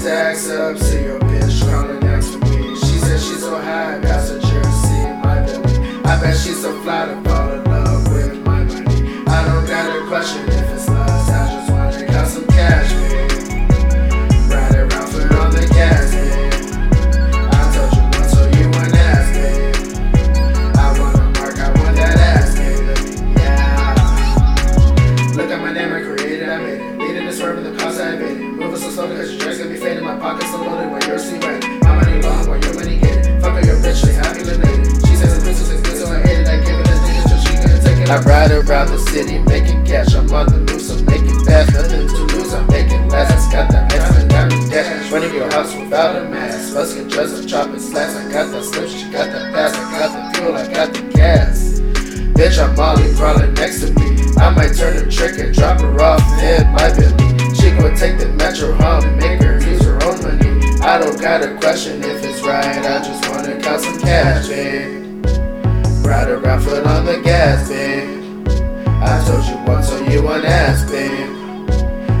stacks up, see your bitch around the city making cash. I'm on the loose, so make it fast. Nothing to lose, I'm making last. Got that ice, I got me dash. Running your house without a mask. Busking drugs, I'm chopping slacks. I got that slip, she got that pass. I got the fuel, I got the gas. Bitch, I'm Molly crawling next to me. I might turn the trick and drop her off in my belly. She gon' take the metro home and make her use her own money. I don't got a question if it's right. I just wanna count some cash, babe. Ride around foot on the gas, babe. Told you once, so you won't ask, babe.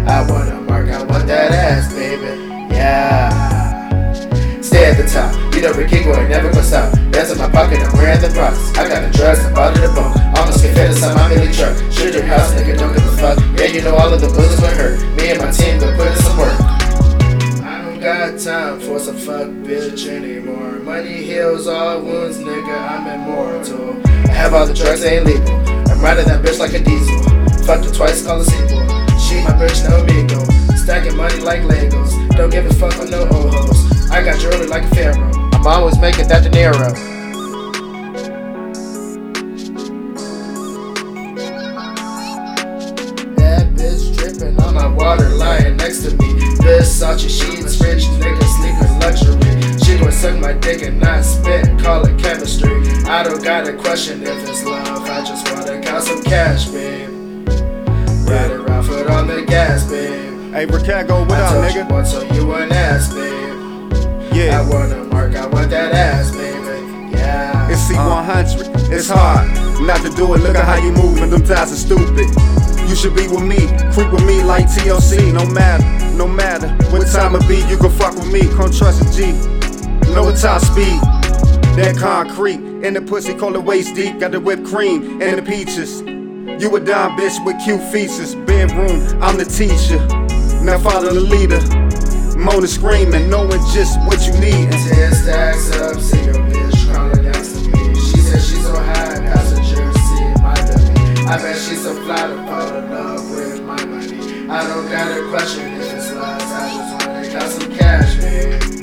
I wanna mark, I want that ass, baby. Yeah. Stay at the top. You know, Ricky boy, never gonna stop. That's in my pocket, I'm wearing the process. I got the drugs, I'm out of the bone. Almost get fed inside my Billy truck. Shoot your house, nigga, don't give a fuck. Yeah, you know all of the bullets were hurt. Me and my team gonna put in some work. I don't got time for some fuck bitch anymore. Money heals all wounds, nigga, I'm immortal. I have all the drugs, ain't legal. Riding that bitch like a diesel. Fucked her twice, call a sequel. She my bitch, no amigo. Stacking money like Legos. Don't give a fuck on no old hoes. I got jewelry like a pharaoh. I'm always making that De Niro. That bitch dripping on my water, lying next to me. Versace sheets, rich nigga, sneakers, luxury. She gon' suck my dick and not spit, call it chemistry. I don't got a question if it's love, I just wanna count some cash, babe. Ride around foot on the gas, babe. Hey, Rekigo, what I up, nigga? you once, so you wouldn't ask, babe. I Yeah, wanna mark, I want that ass, baby. Yeah. it's uh. C100. It's hard not to do it. Look at how you moving. Them ties are stupid. You should be with me, creep with me like TLC. No matter, no matter what time it be, you can fuck with me. Come trust a G. Know what top speed. That concrete in the pussy, call it waist deep. Got the whipped cream and the peaches. You a dime bitch with cute features. Bedroom, I'm the teacher. Now follow the leader. Moaning, screaming, knowing just what you need. Ten stacks up, see your bitch crawling next to me. She said she's so high, passenger seat, my belly. I bet she's so fly to fall in love with my money. I don't got a question it's lust, I just wanna count some cash, babe.